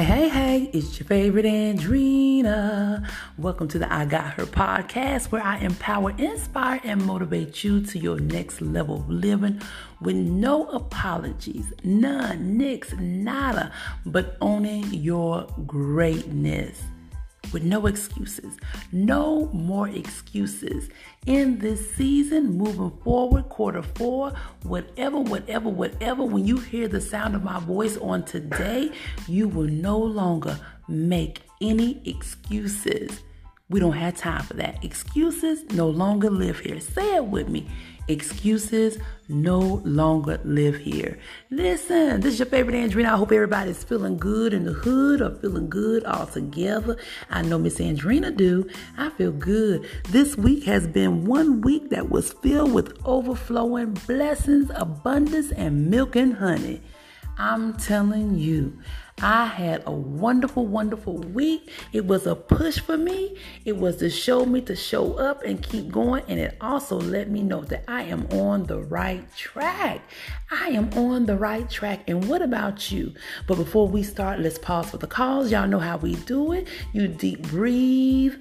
Hey, hey, hey, it's your favorite Andrina. Welcome to the I Got Her podcast where I empower, inspire, and motivate you to your next level of living with no apologies, none, nix, nada, but owning your greatness with no excuses. No more excuses. In this season, moving forward, quarter four, whatever, whatever, whatever, when you hear the sound of my voice on today, you will no longer make any excuses. We don't have time for that. Excuses no longer live here. Say it with me. Excuses no longer live here. Listen, this is your favorite Andrina. I hope everybody's feeling good in the hood or feeling good all together. I know Miss Andrina do. I feel good. This week has been one week that was filled with overflowing blessings, abundance, and milk and honey. I'm telling you, I had a wonderful, wonderful week. It was a push for me. It was to show me to show up and keep going. And it also let me know that I am on the right track. I am on the right track. And what about you? But before we start, let's pause for the calls. Y'all know how we do it. You deep breathe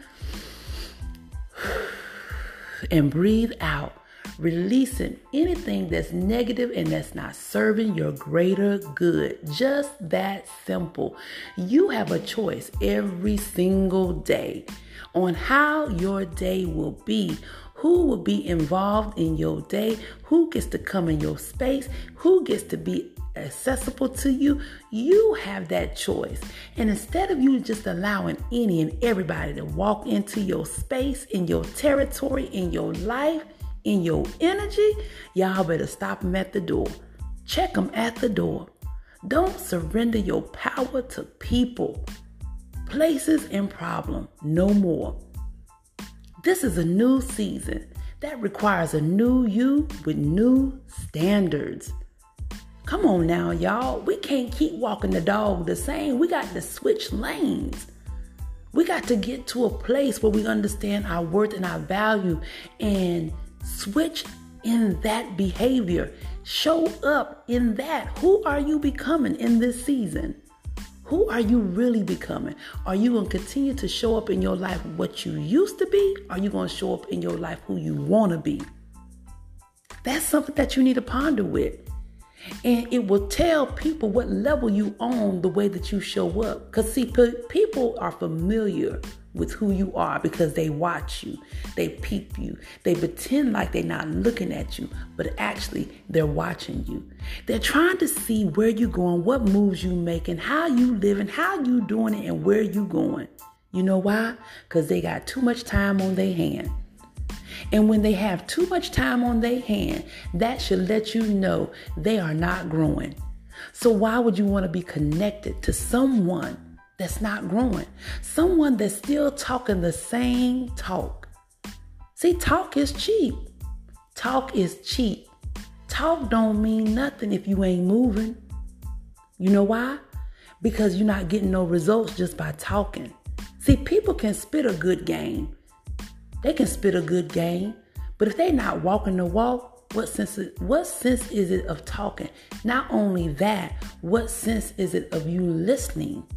and breathe out releasing anything that's negative and that's not serving your greater good. Just that simple. You have a choice every single day on how your day will be. Who will be involved in your day? Who gets to come in your space? Who gets to be accessible to you, you have that choice. And instead of you just allowing any and everybody to walk into your space, in your territory, in your life, in your energy, y'all better stop them at the door. Check them at the door. Don't surrender your power to people, places, and problem no more. This is a new season that requires a new you with new standards. Come on now, y'all. We can't keep walking the dog the same. We got to switch lanes. We got to get to a place where we understand our worth and our value and Switch in that behavior. Show up in that. Who are you becoming in this season? Who are you really becoming? Are you going to continue to show up in your life what you used to be? Are you going to show up in your life who you want to be? That's something that you need to ponder with. And it will tell people what level you on the way that you show up. Because, see, people are familiar with who you are because they watch you, they peep you, they pretend like they're not looking at you, but actually they're watching you. They're trying to see where you're going, what moves you making, how you living, how you doing it, and where you going. You know why? Because they got too much time on their hand. And when they have too much time on their hand, that should let you know they are not growing. So why would you want to be connected to someone that's not growing, someone that's still talking the same talk. See, talk is cheap. Talk is cheap. Talk don't mean nothing if you ain't moving. You know why? Because you're not getting no results just by talking. See, people can spit a good game. They can spit a good game, but if they not walking the walk, what sense what sense is it of talking? Not only that, what sense is it of you listening?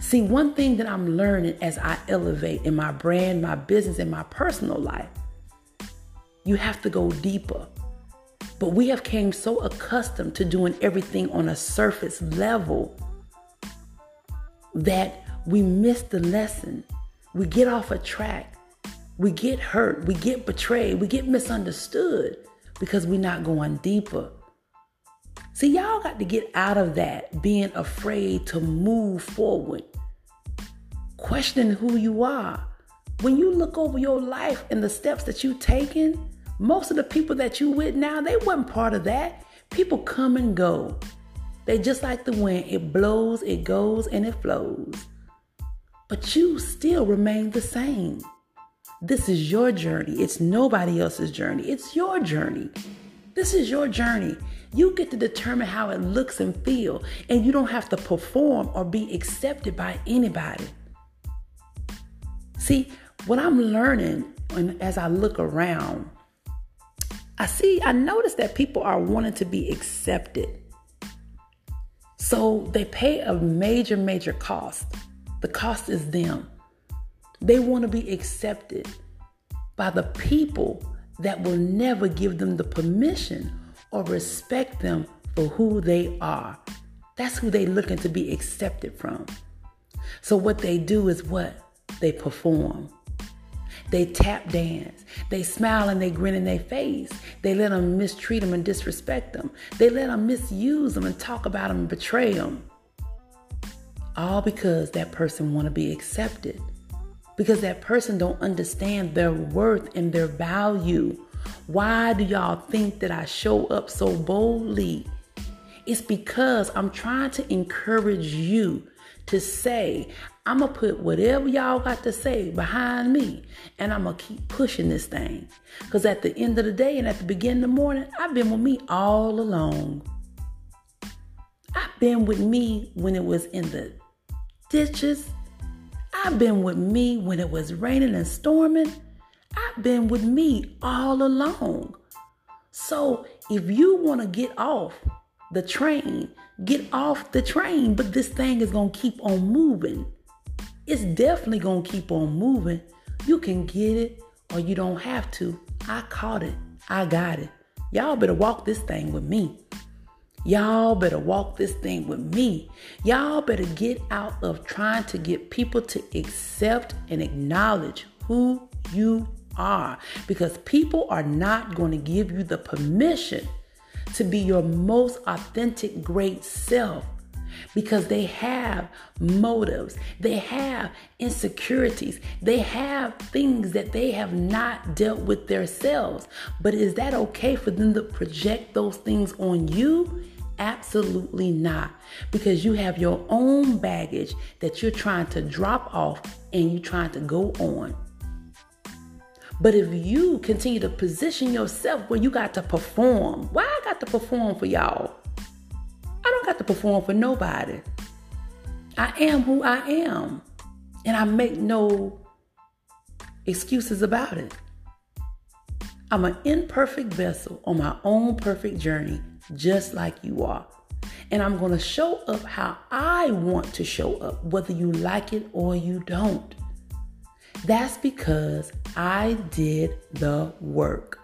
See, one thing that I'm learning as I elevate in my brand, my business, and my personal life, you have to go deeper. But we have came so accustomed to doing everything on a surface level that we miss the lesson. We get off a track. We get hurt. We get betrayed. We get misunderstood because we're not going deeper. See, y'all got to get out of that being afraid to move forward, questioning who you are. When you look over your life and the steps that you've taken, most of the people that you with now, they wasn't part of that. People come and go. They just like the wind. It blows, it goes, and it flows. But you still remain the same. This is your journey. It's nobody else's journey. It's your journey. This is your journey. You get to determine how it looks and feel, and you don't have to perform or be accepted by anybody. See, what I'm learning and as I look around, I see, I notice that people are wanting to be accepted. So they pay a major, major cost. The cost is them. They want to be accepted by the people that will never give them the permission or respect them for who they are. That's who they're looking to be accepted from. So what they do is what? They perform. They tap dance. They smile and they grin in their face. They let them mistreat them and disrespect them. They let them misuse them and talk about them and betray them. All because that person want to be accepted. Because that person don't understand their worth and their value. Why do y'all think that I show up so boldly? It's because I'm trying to encourage you to say, I'm going to put whatever y'all got to say behind me and I'm going to keep pushing this thing. Because at the end of the day and at the beginning of the morning, I've been with me all along. I've been with me when it was in the ditches. I've been with me when it was raining and storming. I've been with me all along. So if you want to get off the train, get off the train, but this thing is going to keep on moving. It's definitely going to keep on moving. You can get it or you don't have to. I caught it. I got it. Y'all better walk this thing with me. Y'all better walk this thing with me. Y'all better get out of trying to get people to accept and acknowledge who you are because people are not going to give you the permission to be your most authentic, great self because they have motives, they have insecurities, they have things that they have not dealt with themselves. But is that okay for them to project those things on you? Absolutely not. Because you have your own baggage that you're trying to drop off and you're trying to go on. But if you continue to position yourself where you got to perform, why I got to perform for y'all? I don't got to perform for nobody. I am who I am. And I make no excuses about it. I'm an imperfect vessel on my own perfect journey, just like you are. And I'm going to show up how I want to show up, whether you like it or you don't. That's because I did the work.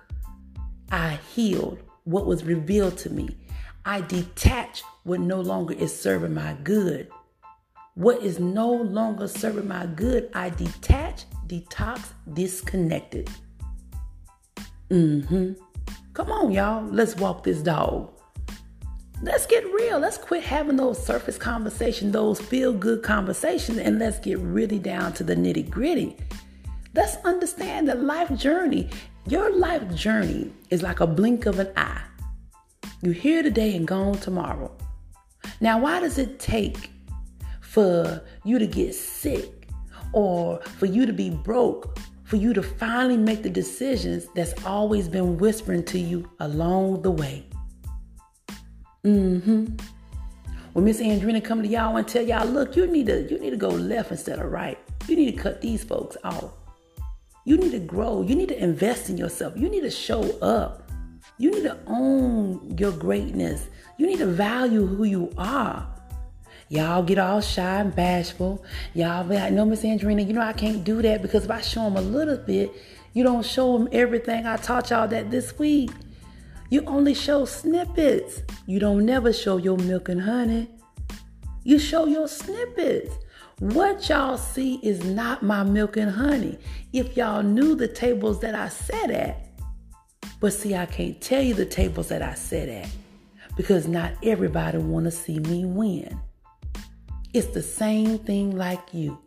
I healed what was revealed to me. I detached what no longer is serving my good. What is no longer serving my good, I detach, detox, disconnected. Mm-hmm. Come on, y'all. Let's walk this dog. Let's get real. Let's quit having those surface conversations, those feel good conversations, and let's get really down to the nitty gritty. Let's understand the life journey. Your life journey is like a blink of an eye. You're here today and gone tomorrow. Now, why does it take for you to get sick or for you to be broke, for you to finally make the decisions that's always been whispering to you along the way? Mm-hmm. When Miss Andrina come to y'all and tell y'all, look, you need to you need to go left instead of right. You need to cut these folks off. You need to grow. You need to invest in yourself. You need to show up. You need to own your greatness. You need to value who you are. Y'all get all shy and bashful. Y'all be like, no, Miss Andrina, you know I can't do that because if I show them a little bit, you don't show them everything I taught y'all that this week. You only show snippets. You don't never show your milk and honey. You show your snippets. What y'all see is not my milk and honey. If y'all knew the tables that I sat at, but see, I can't tell you the tables that I sat at because not everybody want to see me win. It's the same thing like you.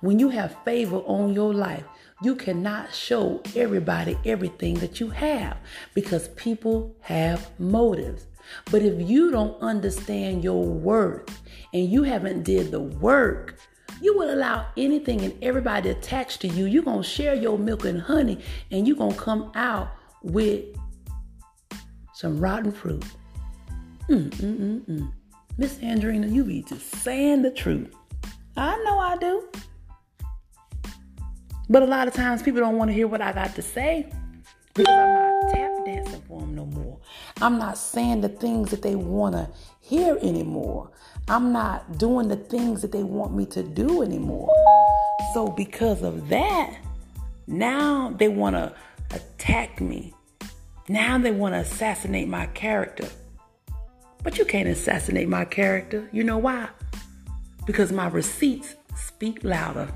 When you have favor on your life, you cannot show everybody everything that you have because people have motives. But if you don't understand your worth and you haven't did the work you will allow anything and everybody attached to you. You're going to share your milk and honey and you're going to come out with some rotten fruit. Mm, mm, mm, mm. Miss Andrina, you be just saying the truth. I know I do. But a lot of times people don't want to hear what I got to say because I'm not tap dancing for them no more. I'm not saying the things that they want to hear anymore. I'm not doing the things that they want me to do anymore. So, because of that, now they want to attack me. Now they want to assassinate my character. But you can't assassinate my character. You know why? Because my receipts speak louder.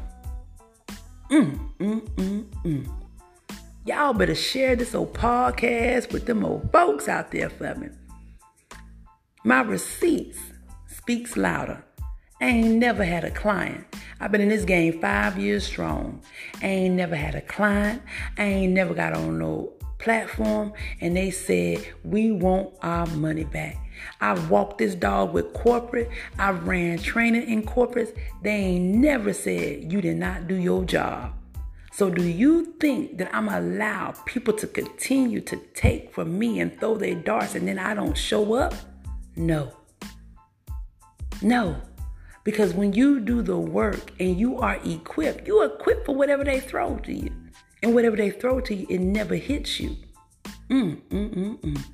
Mm, mm, mm, mm. Y'all better share this old podcast with them old folks out there for me. My receipts speaks louder. I ain't never had a client. I've been in this game five years strong. I ain't never had a client. I ain't never got on no platform and they said, We want our money back. I've walked this dog with corporate. I've ran training in corporates. They ain't never said you did not do your job. So, do you think that I'm allow people to continue to take from me and throw their darts and then I don't show up? No. No. Because when you do the work and you are equipped, you are equipped for whatever they throw to you. And whatever they throw to you, it never hits you. Mm, mm, mm, mm.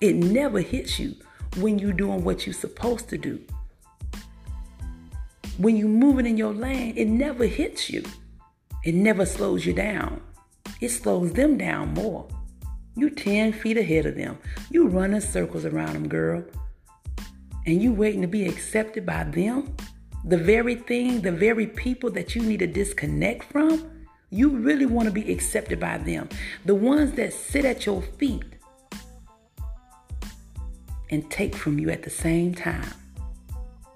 It never hits you when you're doing what you're supposed to do. When you're moving in your lane, it never hits you. It never slows you down. It slows them down more. You 10 feet ahead of them. You running circles around them, girl. And you waiting to be accepted by them? The very thing, the very people that you need to disconnect from? You really want to be accepted by them. The ones that sit at your feet and take from you at the same time.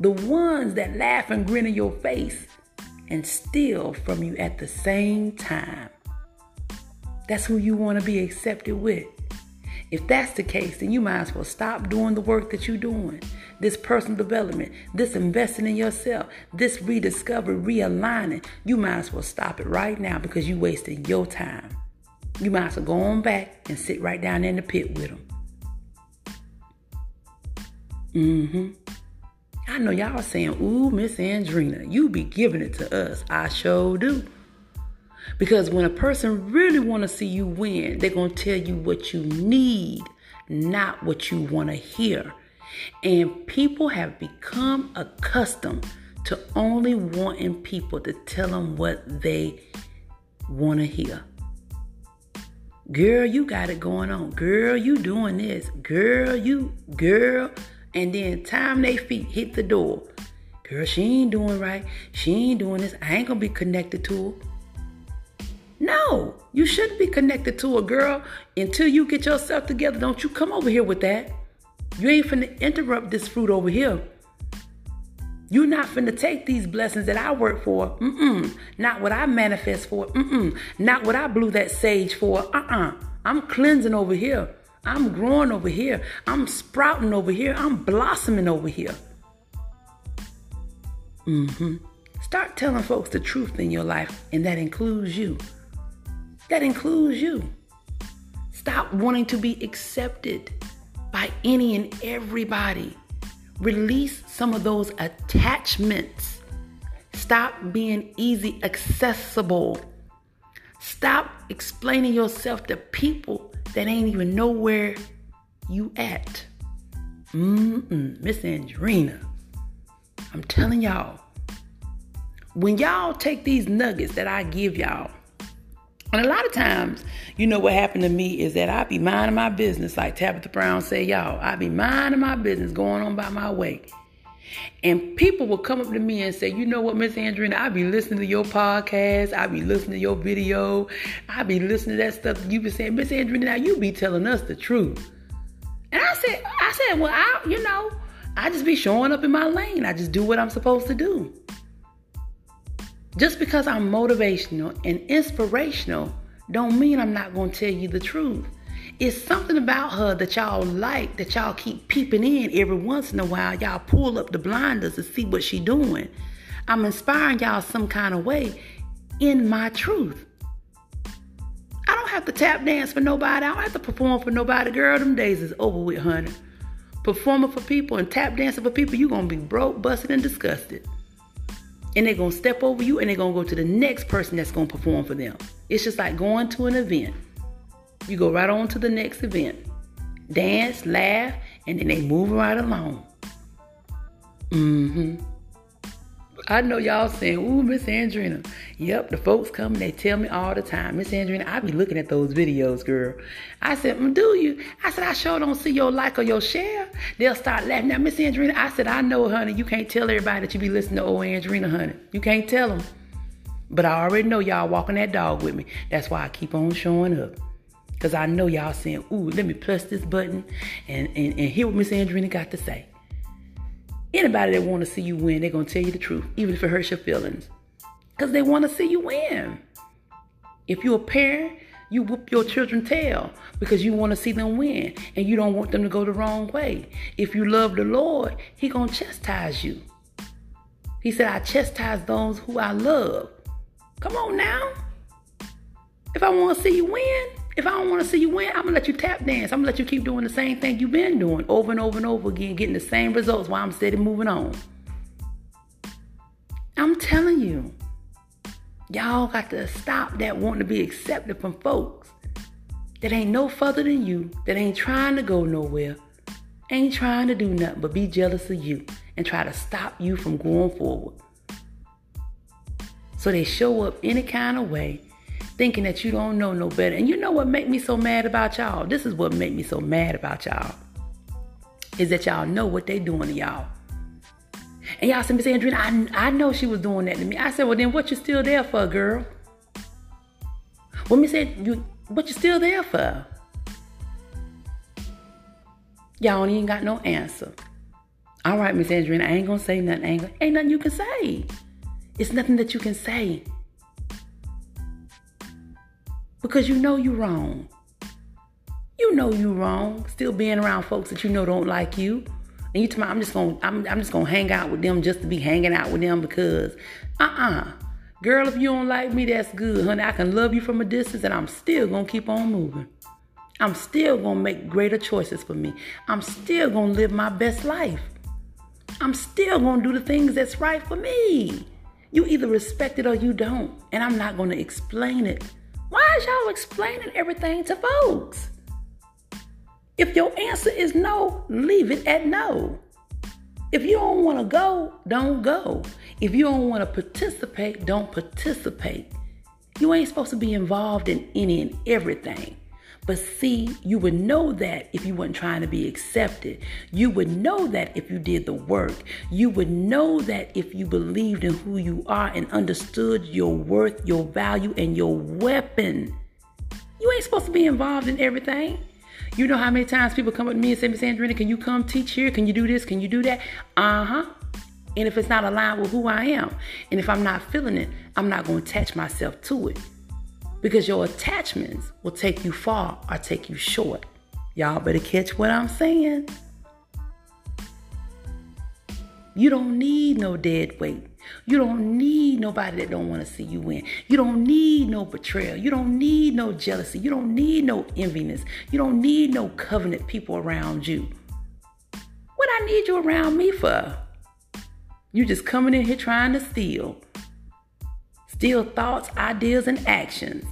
The ones that laugh and grin in your face and steal from you at the same time. That's who you want to be accepted with. If that's the case, then you might as well stop doing the work that you're doing. This personal development, this investing in yourself, this rediscovery, realigning. You might as well stop it right now because you're wasting your time. You might as well go on back and sit right down in the pit with them. Mm-hmm. I know y'all saying, ooh, Miss Andrina, you be giving it to us. I sure do. Because when a person really want to see you win, they're going to tell you what you need, not what you want to hear. And people have become accustomed to only wanting people to tell them what they want to hear. Girl, you got it going on. Girl, you doing this. Girl, you, girl, and then time they feet hit the door. Girl, she ain't doing right. She ain't doing this. I ain't gonna be connected to her. No, you shouldn't be connected to a girl until you get yourself together. Don't you come over here with that. You ain't finna interrupt this fruit over here. You're not finna take these blessings that I work for. Mm-mm. Not what I manifest for. Mm-mm. Not what I blew that sage for. Uh-uh. I'm cleansing over here. I'm growing over here. I'm sprouting over here. I'm blossoming over here. Mm-hmm. Start telling folks the truth in your life, and that includes you. That includes you. Stop wanting to be accepted by any and everybody. Release some of those attachments. Stop being easy accessible. Stop explaining yourself to people that ain't even know where you at. Mm-mm, Miss Andrina. I'm telling y'all, when y'all take these nuggets that I give y'all, and a lot of times, you know what happened to me is that I be minding my business, like Tabitha Brown say, y'all. I be minding my business, going on by my way. And people will come up to me and say, you know what, Miss Andrina, I be listening to your podcast. I be listening to your video. I be listening to that stuff you be saying, Miss Andrina, now you be telling us the truth. And I said, I said, well, I, you know, I just be showing up in my lane. I just do what I'm supposed to do. Just because I'm motivational and inspirational don't mean I'm not going to tell you the truth. It's something about her that y'all like, that y'all keep peeping in every once in a while. Y'all pull up the blinders to see what she doing. I'm inspiring y'all some kind of way in my truth. I don't have to tap dance for nobody. I don't have to perform for nobody. Girl, them days is over with, honey. Performing for people and tap dancing for people, you're going to be broke, busted, and disgusted. And they're going to step over you and they're going to go to the next person that's going to perform for them. It's just like going to an event. You go right on to the next event. dance, laugh, and then they move right along. Mm-hmm. I know y'all saying, ooh, Miss Andrina. Yep, the folks come, and they tell me all the time, Miss Andrina, I be looking at those videos, girl. I said, mm, do you? I said, I sure don't see your like or your share. They'll start laughing. Now, Miss Andrina, I said, I know, honey, you can't tell everybody that you be listening to old Andrina, honey. You can't tell them. But I already know y'all walking that dog with me. That's why I keep on showing up. Because I know y'all saying, ooh, let me press this button and, and, and hear what Miss Andrina got to say. Anybody that want to see you win, they're going to tell you the truth, even if it hurts your feelings. Because they want to see you win. If you're a parent, you whoop your children tail because you want to see them win and you don't want them to go the wrong way. If you love the Lord, He gonna chastise you. He said, I chastise those who I love. Come on now. If I want to see you win, if I don't want to see you win, I'm gonna let you tap dance. I'm gonna let you keep doing the same thing you've been doing over and over and over again, getting the same results while I'm steady moving on. I'm telling you, y'all got to stop that wanting to be accepted from folks that ain't no further than you, that ain't trying to go nowhere, ain't trying to do nothing but be jealous of you and try to stop you from going forward. So they show up any kind of way thinking that you don't know no better. And you know what make me so mad about y'all? This is what make me so mad about y'all. Is that y'all know what they doing to y'all. And y'all said, Miss Andrina, I, I know she was doing that to me. I said, well, then what you still there for, girl? Well, me said, you, what you still there for? Y'all ain't got no answer. All right, Miss Andrina, I ain't gonna say nothing. Ain't, ain't nothing you can say. It's nothing that you can say because you know you're wrong. You know you are wrong. Still being around folks that you know don't like you. And you tell me I'm just gonna I'm, I'm just gonna hang out with them just to be hanging out with them because uh-uh. Girl, if you don't like me, that's good, honey. I can love you from a distance and I'm still gonna keep on moving. I'm still gonna make greater choices for me. I'm still gonna live my best life. I'm still gonna do the things that's right for me. You either respect it or you don't. And I'm not gonna explain it why is y'all explaining everything to folks? If your answer is no, leave it at no. If you don't want to go, don't go. If you don't want to participate, don't participate. You ain't supposed to be involved in any and everything. But see, you would know that if you weren't trying to be accepted. You would know that if you did the work. You would know that if you believed in who you are and understood your worth, your value, and your weapon. You ain't supposed to be involved in everything. You know how many times people come up to me and say, Miss Andrina, can you come teach here? Can you do this? Can you do that? Uh huh. And if it's not aligned with who I am, and if I'm not feeling it, I'm not going to attach myself to it because your attachments will take you far or take you short. Y'all better catch what I'm saying. You don't need no dead weight. You don't need nobody that don't want to see you win. You don't need no betrayal. You don't need no jealousy. You don't need no enviness. You don't need no covenant people around you. What I need you around me for? You just coming in here trying to steal. Steal thoughts, ideas, and actions.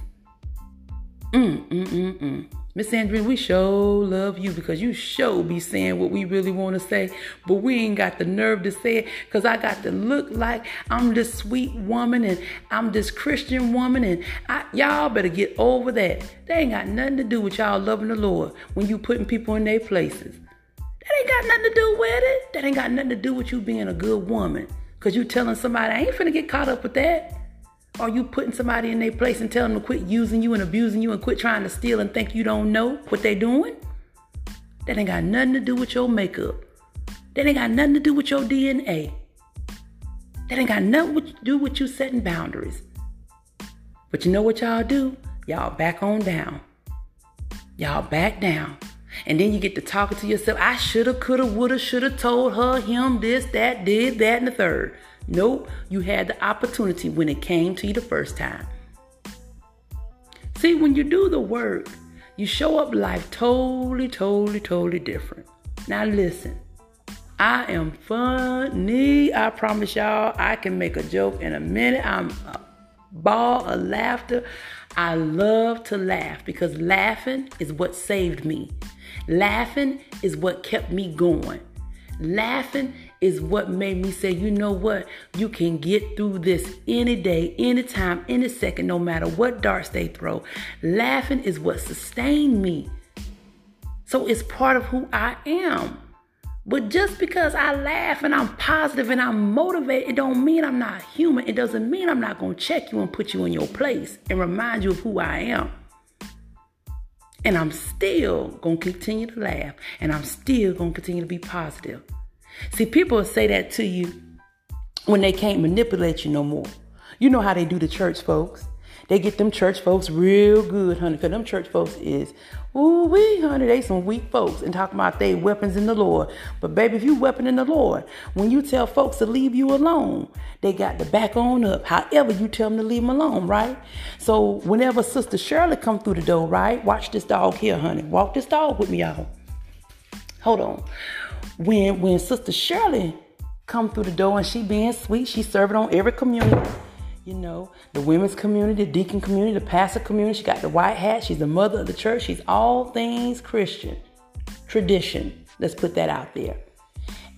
Mm, mm, mm, mm. Miss Andrina, we sure love you because you sure be saying what we really want to say, but we ain't got the nerve to say it because I got to look like I'm this sweet woman and I'm this Christian woman and I, y'all better get over that. They ain't got nothing to do with y'all loving the Lord when you putting people in their places. That ain't got nothing to do with it. That ain't got nothing to do with you being a good woman because you telling somebody I ain't finna get caught up with that. Are you putting somebody in their place and telling them to quit using you and abusing you and quit trying to steal and think you don't know what they're doing? That ain't got nothing to do with your makeup. That ain't got nothing to do with your DNA. That ain't got nothing to do with you setting boundaries. But you know what y'all do? Y'all back on down. Y'all back down. And then you get to talking to yourself. I shoulda, coulda, woulda, shoulda told her, him, this, that, did, that, and the third. Nope, you had the opportunity when it came to you the first time. See, when you do the work, you show up life totally, totally, totally different. Now, listen, I am funny. I promise y'all, I can make a joke in a minute. I'm a ball of laughter. I love to laugh because laughing is what saved me. Laughing is what kept me going. Laughing is what made me say, you know what? You can get through this any day, anytime, any second, no matter what darts they throw. Laughing is what sustained me. So it's part of who I am. But just because I laugh and I'm positive and I'm motivated, it don't mean I'm not human. It doesn't mean I'm not going to check you and put you in your place and remind you of who I am. And I'm still going to continue to laugh and I'm still going to continue to be positive. See, people say that to you when they can't manipulate you no more. You know how they do the church folks. They get them church folks real good, honey, because them church folks is, ooh wee, honey, they some weak folks and talking about they weapons in the Lord. But baby, if you weapon in the Lord, when you tell folks to leave you alone, they got to back on up. However, you tell them to leave them alone, right? So whenever Sister Shirley come through the door, right? Watch this dog here, honey. Walk this dog with me, y'all. Hold on. When when Sister Shirley come through the door and she being sweet, she serving on every community you know, the women's community, the deacon community, the pastor community. She got the white hat. She's the mother of the church. She's all things Christian. Tradition. Let's put that out there.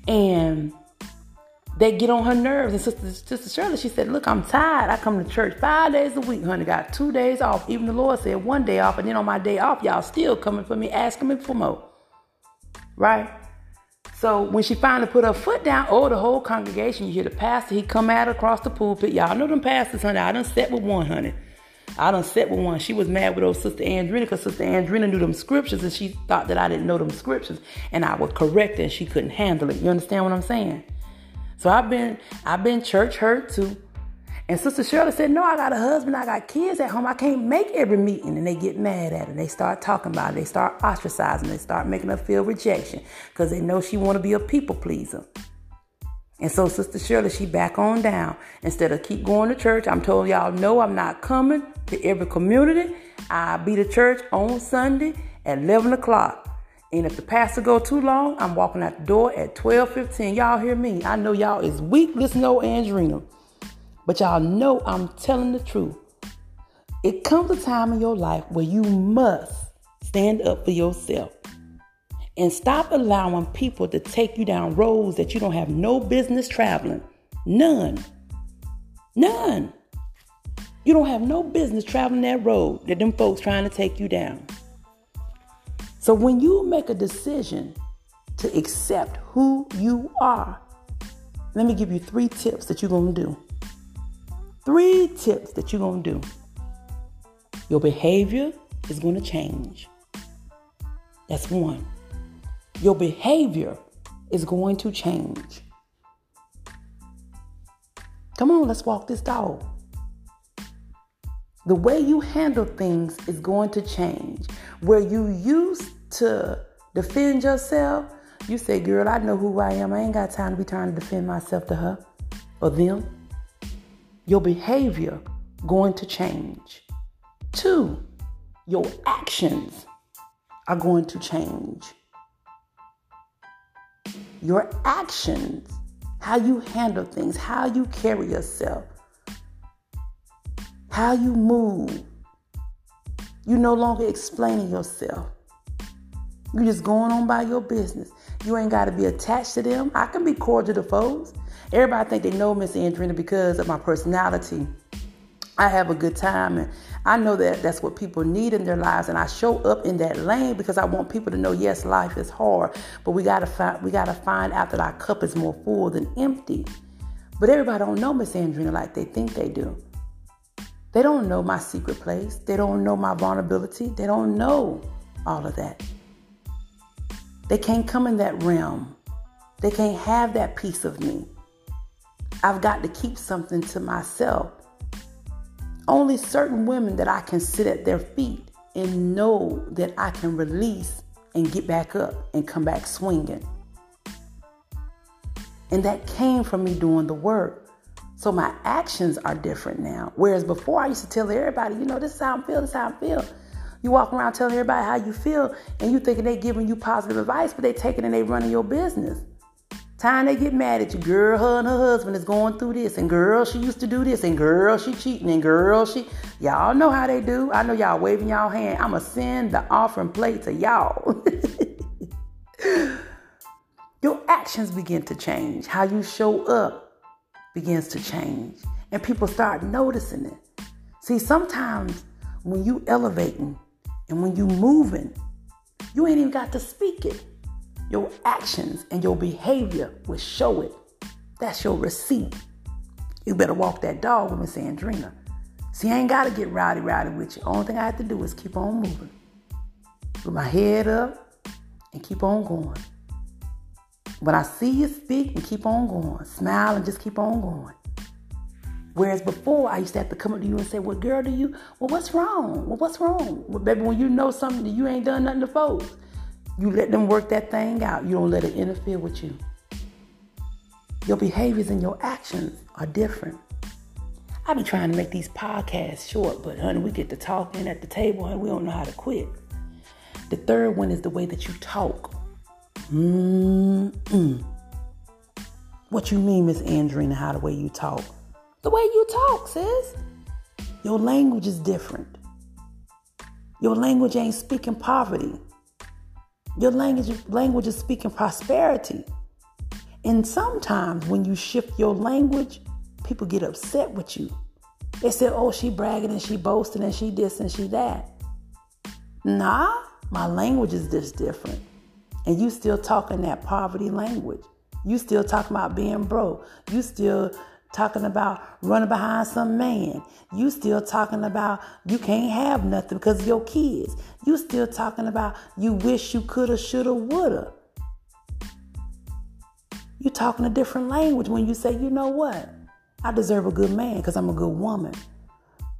And they get on her nerves. And Sister, Sister Shirley, she said, Look, I'm tired. I come to church five days a week, honey. Got two days off. Even the Lord said one day off. And then on my day off, y'all still coming for me, asking me for more. Right? So when she finally put her foot down, oh, the whole congregation, you hear the pastor, he come out across the pulpit. Y'all know them pastors, honey. I done sat with one, honey. I done sat with one. She was mad with old Sister Andrina because Sister Andrina knew them scriptures and she thought that I didn't know them scriptures. And I would correct her and she couldn't handle it. You understand what I'm saying? So I've been I've been church hurt too. And Sister Shirley said, No, I got a husband, I got kids at home. I can't make every meeting. And they get mad at her. They start talking about it. They start ostracizing. They start making her feel rejection because they know she want to be a people pleaser. And so Sister Shirley, she back on down. Instead of keep going to church, I'm told y'all, no, I'm not coming to every community. I'll be to church on Sunday at 11 o'clock. And if the pastor go too long, I'm walking out the door at 12:15. Y'all hear me? I know y'all is weak. Listen to Andrina. But y'all know I'm telling the truth. It comes a time in your life where you must stand up for yourself and stop allowing people to take you down roads that you don't have no business traveling. None. None. You don't have no business traveling that road that them folks trying to take you down. So when you make a decision to accept who you are, let me give you three tips that you're going to do. Three tips that you're going to do. Your behavior is going to change. That's one. Your behavior is going to change. Come on, let's walk this dog. The way you handle things is going to change. Where you used to defend yourself, you say, Girl, I know who I am. I ain't got time to be trying to defend myself to her or them your behavior going to change. Two, your actions are going to change. Your actions, how you handle things, how you carry yourself, how you move. You no longer explaining yourself. You're just going on by your business. You ain't got to be attached to them. I can be cordial to folks. Everybody think they know Miss Andrina because of my personality. I have a good time and I know that that's what people need in their lives and I show up in that lane because I want people to know yes life is hard but we got to find we got to find out that our cup is more full than empty. But everybody don't know Miss Andrina like they think they do. They don't know my secret place. They don't know my vulnerability. They don't know all of that. They can't come in that realm. They can't have that piece of me. I've got to keep something to myself. Only certain women that I can sit at their feet and know that I can release and get back up and come back swinging. And that came from me doing the work. So my actions are different now. Whereas before I used to tell everybody, you know, this is how I feel, this is how I feel. You walk around telling everybody how you feel and you thinking they giving you positive advice, but they taking and they running your business. Time they get mad at you, girl, her and her husband is going through this, and girl, she used to do this, and girl, she cheating, and girl, she. Y'all know how they do. I know y'all waving y'all hand. I'ma send the offering plate to y'all. Your actions begin to change. How you show up begins to change. And people start noticing it. See, sometimes when you elevating and when you moving, you ain't even got to speak it. Your actions and your behavior will show it. That's your receipt. You better walk that dog with Miss Andrina. See, I ain't got to get rowdy, rowdy with you. Only thing I have to do is keep on moving. Put my head up and keep on going. When I see you speak and keep on going, smile and just keep on going. Whereas before, I used to have to come up to you and say, Well, girl, do you, well, what's wrong? Well, what's wrong? Well, baby, when you know something that you ain't done nothing to folks, you let them work that thing out. You don't let it interfere with you. Your behaviors and your actions are different. I be trying to make these podcasts short, but honey, we get to talking at the table and we don't know how to quit. The third one is the way that you talk. Mm-mm. What you mean, Miss Andrina, how the way you talk? The way you talk, sis. Your language is different. Your language ain't speaking poverty. Your language, language is speaking prosperity. And sometimes when you shift your language, people get upset with you. They say, oh, she bragging and she boasting and she this and she that. Nah, my language is just different. And you still talking that poverty language. You still talking about being broke. You still talking about running behind some man. You still talking about you can't have nothing because of your kids. You still talking about you wish you coulda, shoulda, woulda. You talking a different language when you say, you know what? I deserve a good man because I'm a good woman.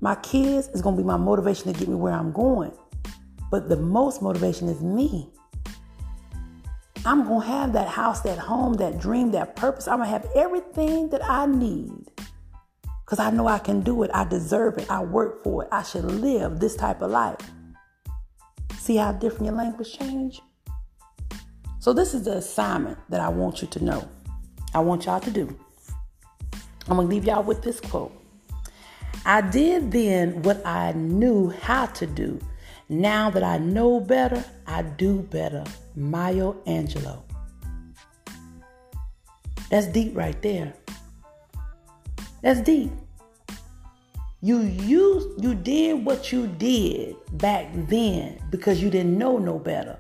My kids is gonna be my motivation to get me where I'm going. But the most motivation is me. I'm going to have that house, that home, that dream, that purpose. I'm going to have everything that I need because I know I can do it. I deserve it. I work for it. I should live this type of life. See how different your language change? So this is the assignment that I want you to know. I want y'all to do. I'm going to leave y'all with this quote. I did then what I knew how to do now that I know better, I do better. Maya Angelou. That's deep right there. That's deep. You used you did what you did back then because you didn't know no better.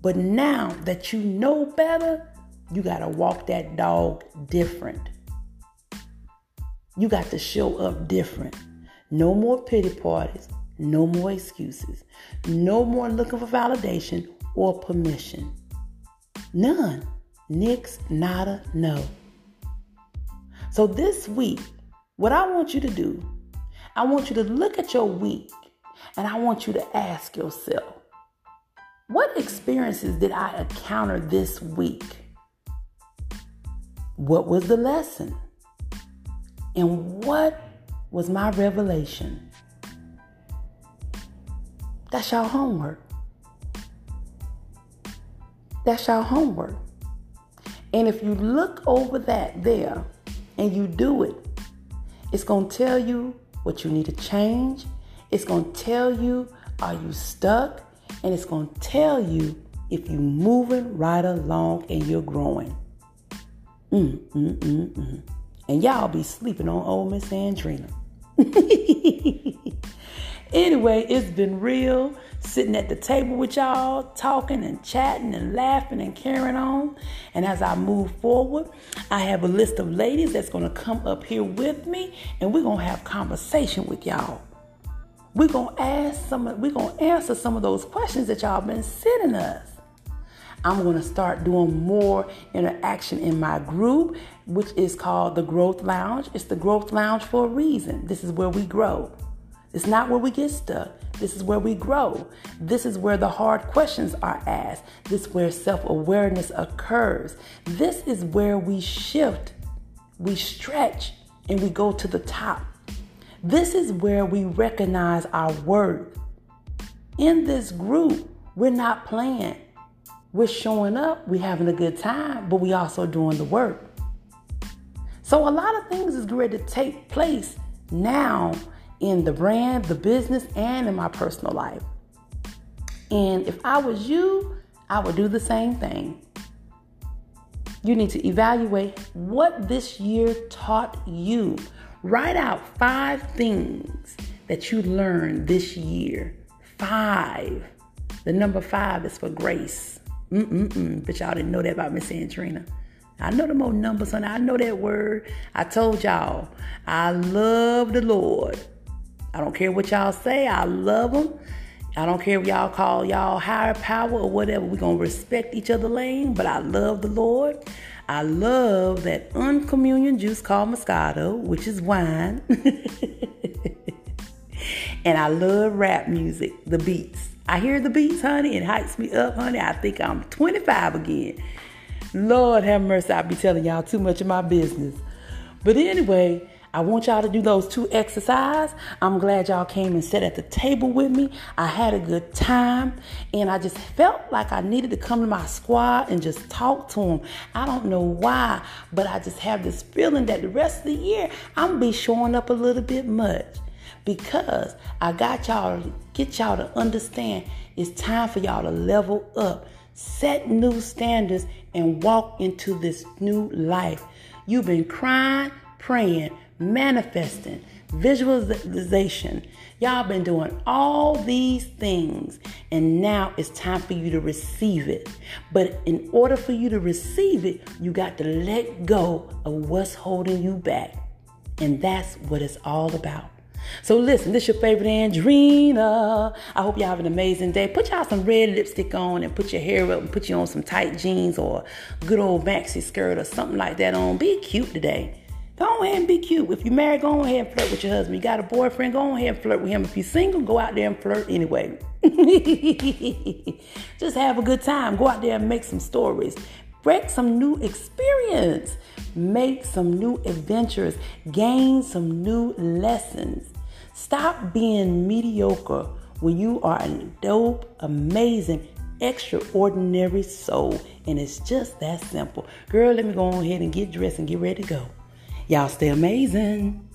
But now that you know better, you got to walk that dog different. You got to show up different. No more pity parties. No more excuses. No more looking for validation or permission. None. Nix, nada, no. So this week, what I want you to do, I want you to look at your week and I want you to ask yourself, what experiences did I encounter this week? What was the lesson? And what was my revelation? That's your homework. That's your homework. And if you look over that there and you do it, it's going to tell you what you need to change. It's going to tell you are you stuck? And it's going to tell you if you're moving right along and you're growing. Mm, mm, mm, mm. And y'all be sleeping on old Miss Andrina. Anyway, it's been real sitting at the table with y'all, talking and chatting and laughing and carrying on. And as I move forward, I have a list of ladies that's going to come up here with me and we're going to have conversation with y'all. We're going to ask some we're going to answer some of those questions that y'all been sending us. I'm going to start doing more interaction in my group, which is called the Growth Lounge. It's the Growth Lounge for a reason. This is where we grow. It's not where we get stuck. This is where we grow. This is where the hard questions are asked. This is where self awareness occurs. This is where we shift, we stretch, and we go to the top. This is where we recognize our worth. In this group, we're not playing. We're showing up, we're having a good time, but we also doing the work. So a lot of things is ready to take place now in the brand, the business, and in my personal life. And if I was you, I would do the same thing. You need to evaluate what this year taught you. Write out five things that you learned this year. Five. The number five is for grace. Mm-mm-mm. But y'all didn't know that about Miss Andrina. I know the more numbers, honey. I know that word. I told y'all, I love the Lord. I don't care what y'all say. I love them. I don't care if y'all call y'all higher power or whatever. We're going to respect each other lane, but I love the Lord. I love that uncommunion juice called Moscato, which is wine. and I love rap music, the beats. I hear the beats, honey, it hypes me up, honey. I think I'm 25 again. Lord have mercy, I be telling y'all too much of my business. But anyway, I want y'all to do those two exercises. I'm glad y'all came and sat at the table with me. I had a good time and I just felt like I needed to come to my squad and just talk to them. I don't know why, but I just have this feeling that the rest of the year I'm be showing up a little bit much because I got y'all to get y'all to understand it's time for y'all to level up, set new standards, and walk into this new life. You've been crying, praying, manifesting, visualization. Y'all been doing all these things, and now it's time for you to receive it. But in order for you to receive it, you got to let go of what's holding you back. And that's what it's all about. So listen, this your favorite Andrina. I hope y'all have an amazing day. Put y'all some red lipstick on and put your hair up and put you on some tight jeans or good old maxi skirt or something like that on. Be cute today. Go ahead and be cute. If you're married, go ahead and flirt with your husband. You got a boyfriend, go ahead and flirt with him. If you're single, go out there and flirt anyway. Just have a good time. Go out there and make some stories. Break some new experience. Make some new adventures. Gain some new lessons. Stop being mediocre when you are a dope, amazing, extraordinary soul. And it's just that simple. Girl, let me go ahead and get dressed and get ready to go. Y'all stay amazing.